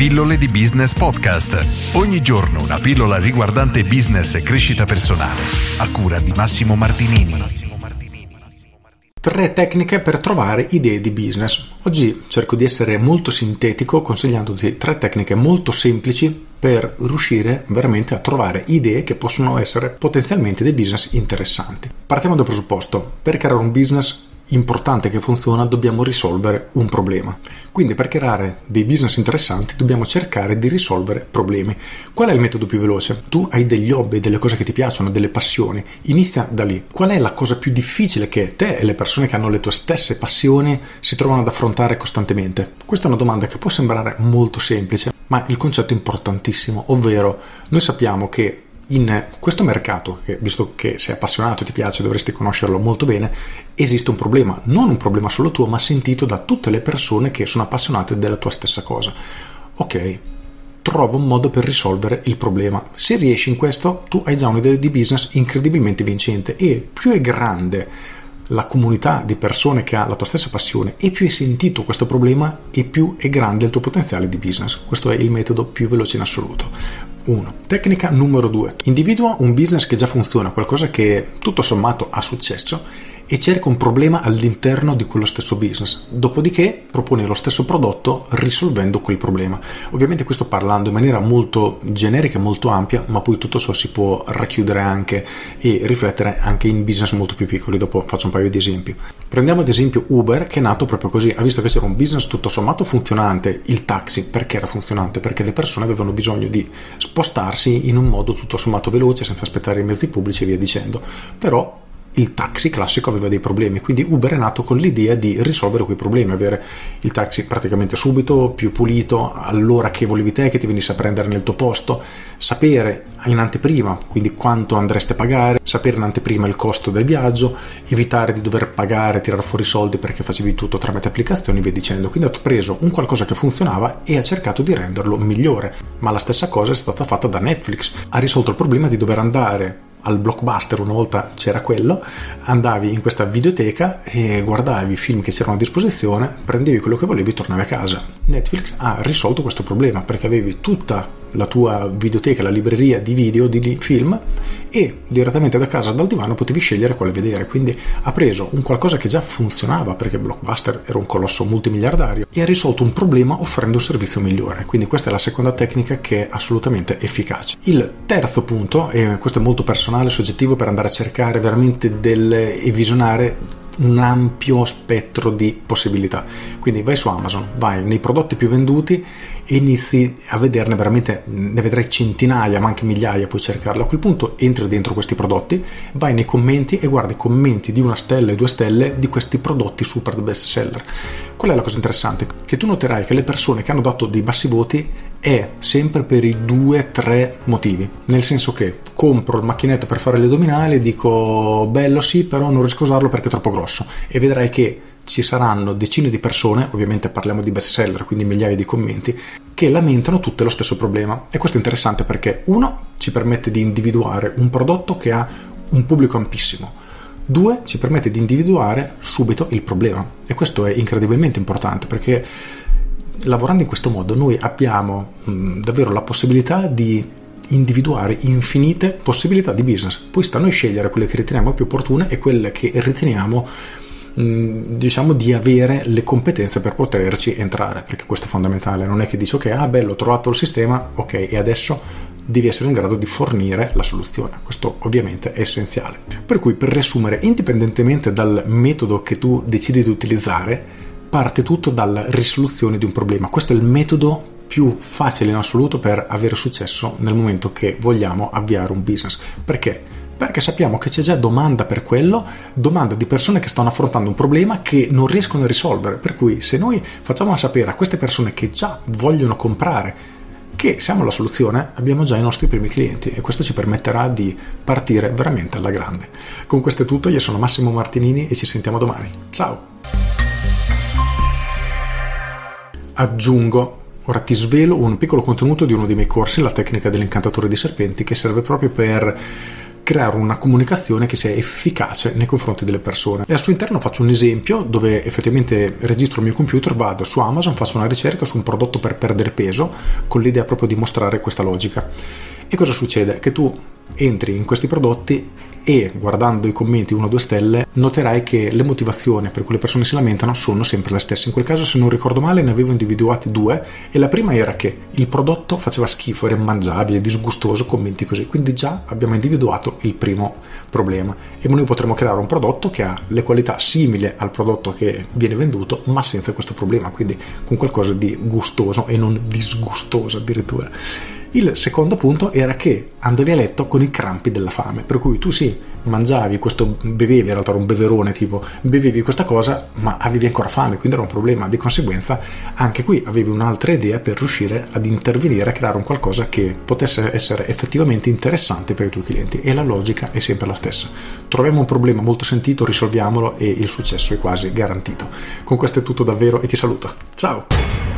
Pillole di Business Podcast. Ogni giorno una pillola riguardante business e crescita personale. A cura di Massimo Martinini. Tre tecniche per trovare idee di business. Oggi cerco di essere molto sintetico consigliandoti tre tecniche molto semplici per riuscire veramente a trovare idee che possono essere potenzialmente dei business interessanti. Partiamo dal presupposto, per creare un business importante che funziona dobbiamo risolvere un problema. Quindi per creare dei business interessanti dobbiamo cercare di risolvere problemi. Qual è il metodo più veloce? Tu hai degli hobby, delle cose che ti piacciono, delle passioni. Inizia da lì. Qual è la cosa più difficile che te e le persone che hanno le tue stesse passioni si trovano ad affrontare costantemente? Questa è una domanda che può sembrare molto semplice, ma il concetto è importantissimo, ovvero noi sappiamo che in questo mercato, che visto che sei appassionato e ti piace, dovresti conoscerlo molto bene, esiste un problema, non un problema solo tuo, ma sentito da tutte le persone che sono appassionate della tua stessa cosa. Ok, trova un modo per risolvere il problema. Se riesci in questo, tu hai già un'idea di business incredibilmente vincente e più è grande la comunità di persone che ha la tua stessa passione e più hai sentito questo problema e più è grande il tuo potenziale di business. Questo è il metodo più veloce in assoluto. 1. Tecnica numero 2. Individua un business che già funziona, qualcosa che tutto sommato ha successo e cerca un problema all'interno di quello stesso business. Dopodiché propone lo stesso prodotto risolvendo quel problema. Ovviamente questo parlando in maniera molto generica e molto ampia, ma poi tutto ciò si può racchiudere anche e riflettere anche in business molto più piccoli. Dopo faccio un paio di esempi. Prendiamo ad esempio Uber che è nato proprio così, ha visto che c'era un business tutto sommato funzionante, il taxi, perché era funzionante? Perché le persone avevano bisogno di spostarsi in un modo tutto sommato veloce senza aspettare i mezzi pubblici e via dicendo. Però il taxi classico aveva dei problemi, quindi Uber è nato con l'idea di risolvere quei problemi, avere il taxi praticamente subito, più pulito, all'ora che volevi te, che ti venisse a prendere nel tuo posto, sapere in anteprima, quindi quanto andreste a pagare, sapere in anteprima il costo del viaggio, evitare di dover pagare, tirare fuori soldi perché facevi tutto tramite applicazioni, via dicendo. Quindi ha preso un qualcosa che funzionava e ha cercato di renderlo migliore, ma la stessa cosa è stata fatta da Netflix, ha risolto il problema di dover andare al blockbuster, una volta c'era quello, andavi in questa videoteca e guardavi i film che c'erano a disposizione, prendevi quello che volevi e tornavi a casa. Netflix ha risolto questo problema perché avevi tutta la tua videoteca, la libreria di video, di film e direttamente da casa dal divano potevi scegliere quale vedere. Quindi ha preso un qualcosa che già funzionava perché Blockbuster era un colosso multimiliardario e ha risolto un problema offrendo un servizio migliore. Quindi questa è la seconda tecnica che è assolutamente efficace. Il terzo punto, e questo è molto personale, soggettivo per andare a cercare veramente del, e visionare un ampio spettro di possibilità. Quindi vai su Amazon, vai nei prodotti più venduti e inizi a vederne veramente, ne vedrai centinaia, ma anche migliaia, puoi cercarlo. A quel punto entri dentro questi prodotti, vai nei commenti e guardi i commenti di una stella e due stelle di questi prodotti super best seller. Qual è la cosa interessante? Che tu noterai che le persone che hanno dato dei bassi voti è sempre per i due tre motivi. Nel senso che compro il macchinetto per fare gli addominali e dico bello sì, però non riesco a usarlo perché è troppo grosso. E vedrai che ci saranno decine di persone, ovviamente parliamo di best seller, quindi migliaia di commenti, che lamentano tutte lo stesso problema. E questo è interessante perché uno ci permette di individuare un prodotto che ha un pubblico ampissimo. Due, ci permette di individuare subito il problema e questo è incredibilmente importante perché lavorando in questo modo noi abbiamo mh, davvero la possibilità di individuare infinite possibilità di business. Poi sta a noi scegliere quelle che riteniamo più opportune e quelle che riteniamo diciamo di avere le competenze per poterci entrare perché questo è fondamentale. Non è che dici ok ah bello ho trovato il sistema ok e adesso devi essere in grado di fornire la soluzione. Questo ovviamente è essenziale. Per cui per riassumere indipendentemente dal metodo che tu decidi di utilizzare parte tutto dalla risoluzione di un problema. Questo è il metodo più facile in assoluto per avere successo nel momento che vogliamo avviare un business. Perché? Perché sappiamo che c'è già domanda per quello, domanda di persone che stanno affrontando un problema che non riescono a risolvere. Per cui se noi facciamo sapere a queste persone che già vogliono comprare che siamo la soluzione, abbiamo già i nostri primi clienti e questo ci permetterà di partire veramente alla grande. Con questo è tutto, io sono Massimo Martinini e ci sentiamo domani. Ciao! Aggiungo, ora ti svelo un piccolo contenuto di uno dei miei corsi, la tecnica dell'incantatore di serpenti, che serve proprio per creare una comunicazione che sia efficace nei confronti delle persone. E al suo interno faccio un esempio dove effettivamente registro il mio computer, vado su Amazon, faccio una ricerca su un prodotto per perdere peso con l'idea proprio di mostrare questa logica. E cosa succede? Che tu entri in questi prodotti e guardando i commenti 1 o 2 stelle noterai che le motivazioni per cui le persone si lamentano sono sempre le stesse. In quel caso, se non ricordo male, ne avevo individuati due e la prima era che il prodotto faceva schifo, era immangiabile, disgustoso, commenti così. Quindi già abbiamo individuato il primo problema e noi potremo creare un prodotto che ha le qualità simili al prodotto che viene venduto, ma senza questo problema, quindi con qualcosa di gustoso e non disgustoso addirittura. Il secondo punto era che andavi a letto con i crampi della fame, per cui tu sì, mangiavi questo, bevevi, era un beverone tipo, bevevi questa cosa, ma avevi ancora fame, quindi era un problema. Di conseguenza, anche qui avevi un'altra idea per riuscire ad intervenire, a creare un qualcosa che potesse essere effettivamente interessante per i tuoi clienti. E la logica è sempre la stessa. Troviamo un problema molto sentito, risolviamolo e il successo è quasi garantito. Con questo è tutto davvero e ti saluto. Ciao!